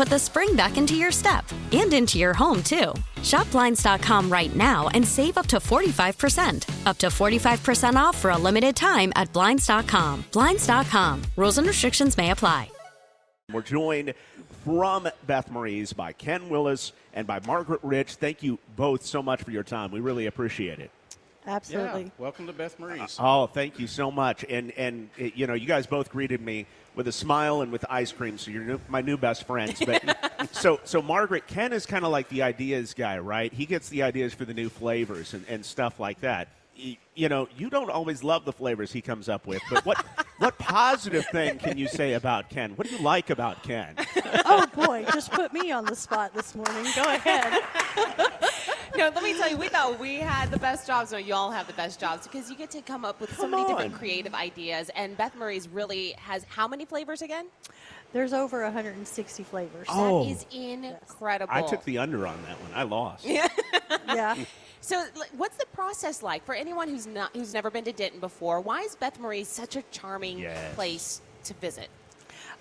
put the spring back into your step and into your home, too. Shop Blinds.com right now and save up to 45%. Up to 45% off for a limited time at Blinds.com. Blinds.com. Rules and restrictions may apply. We're joined from Beth Marie's by Ken Willis and by Margaret Rich. Thank you both so much for your time. We really appreciate it. Absolutely. Yeah. Welcome to Beth Marie's. Uh, oh, thank you so much. And and it, you know, you guys both greeted me with a smile and with ice cream, so you're new, my new best friends. But so so Margaret, Ken is kind of like the ideas guy, right? He gets the ideas for the new flavors and, and stuff like that. Y- You know, you don't always love the flavors he comes up with, but what what positive thing can you say about Ken? What do you like about Ken? oh boy, just put me on the spot this morning. Go ahead. no, let me tell you, we thought we had the best jobs. No, you all have the best jobs because you get to come up with so Come many different creative ideas. And Beth Marie's really has how many flavors again? There's over 160 flavors. Oh. That is incredible. I took the under on that one. I lost. Yeah. yeah. So, what's the process like for anyone who's not who's never been to Denton before? Why is Beth Marie such a charming Yes. place to visit?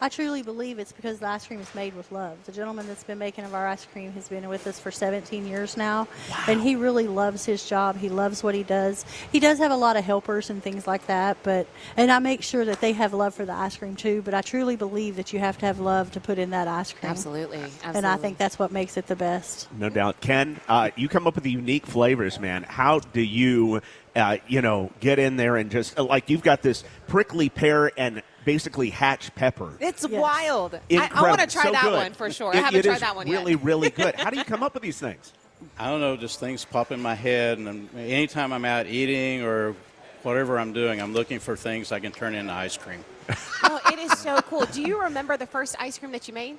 I truly believe it's because the ice cream is made with love. The gentleman that's been making of our ice cream has been with us for 17 years now, and he really loves his job. He loves what he does. He does have a lot of helpers and things like that, but and I make sure that they have love for the ice cream too. But I truly believe that you have to have love to put in that ice cream. Absolutely, And I think that's what makes it the best. No doubt. Ken, uh, you come up with the unique flavors, man. How do you, uh, you know, get in there and just, uh, like, you've got this prickly pear and basically hatch pepper. It's Yes. wild. I, I want to try So that good. one for sure. I haven't tried that one really, yet. really good. How do you come up with these things? I don't know, just things pop in my head, and I'm- anytime I'm out eating or whatever I'm doing, I'm looking for things I can turn into ice cream. oh, it is so cool. Do you remember the first ice cream that you made?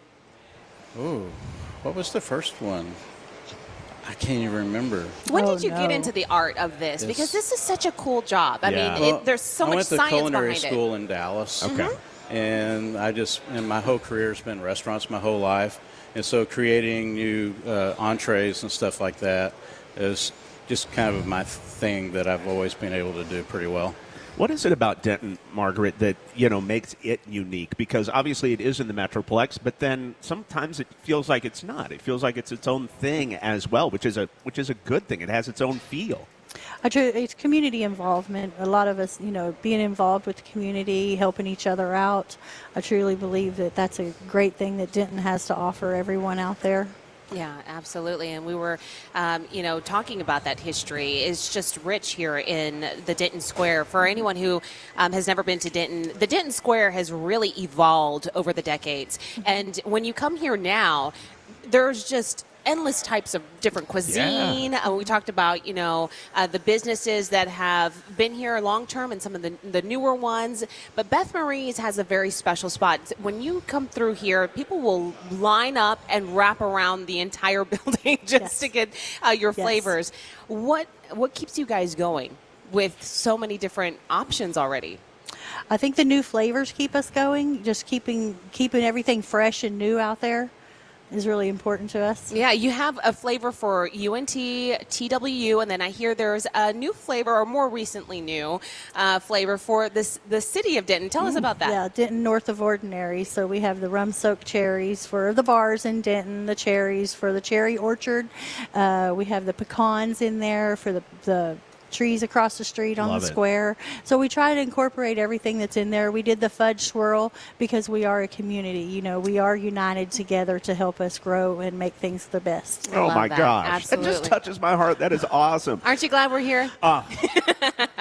Ooh, what was the first one? I can't even remember. When Oh, did you get into the art of this? Yes. Because this is such a cool job. I Yeah. mean, Well, it, there's so I much went to science culinary behind school it. in Dallas. Okay. And I just, and my whole career has been restaurants my whole life. And so creating new uh, entrees and stuff like that is just kind of my thing that I've always been able to do pretty well. What is it about Denton, Margaret, that, you know, makes it unique? Because obviously it is in the Metroplex, but then sometimes it feels like it's not. It feels like it's its own thing as well, which is a, which is a good thing. It has its own feel. It's community involvement. A lot of us, you know, being involved with the community, helping each other out. I truly believe that that's a great thing that Denton has to offer everyone out there. Yeah, absolutely. And we were, um, you know, talking about that history. It's just rich here in the Denton Square. For anyone who um, has never been to Denton, the Denton Square has really evolved over the decades. And when you come here now, there's just endless types of different cuisine. Uh, we talked about, you know, uh, the businesses that have been here long term and some of the, the newer ones. But Beth Marie's has a very special spot. When you come through here, people will line up and wrap around the entire building just Yes. to get uh, your Yes. flavors. What what keeps you guys going with so many different options already? I think the new flavors keep us going, just keeping keeping everything fresh and new out there. Is really important to us. Yeah, you have a flavor for UNT, TWU, and then I hear there's a new flavor, or more recently new uh, flavor for this the city of Denton. Tell us about that. Yeah, Denton North of Ordinary. So we have the rum soaked cherries for the bars in Denton, the cherries for the cherry orchard. Uh, we have the pecans in there for the, the trees across the street on Love the it. square. So we try to incorporate everything that's in there. We did the fudge swirl because we are a community. You know, we are united together to help us grow and make things the best. Oh love my that. gosh. It just touches my heart. That is awesome. Aren't you glad we're here? Uh,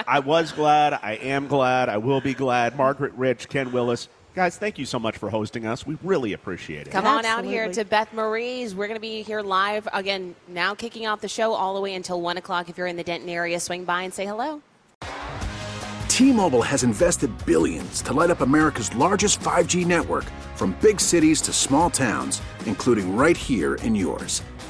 I was glad. I am glad. I will be glad. Margaret Rich, Ken Willis. Guys, thank you so much for hosting us. We really appreciate it. Come on out here to Beth Marie's. We're going to be here live again now, kicking off the show all the way until one o'clock. If you're in the Denton area, swing by and say hello. T-Mobile has invested billions to light up America's largest 5G network from big cities to small towns, including right here in yours.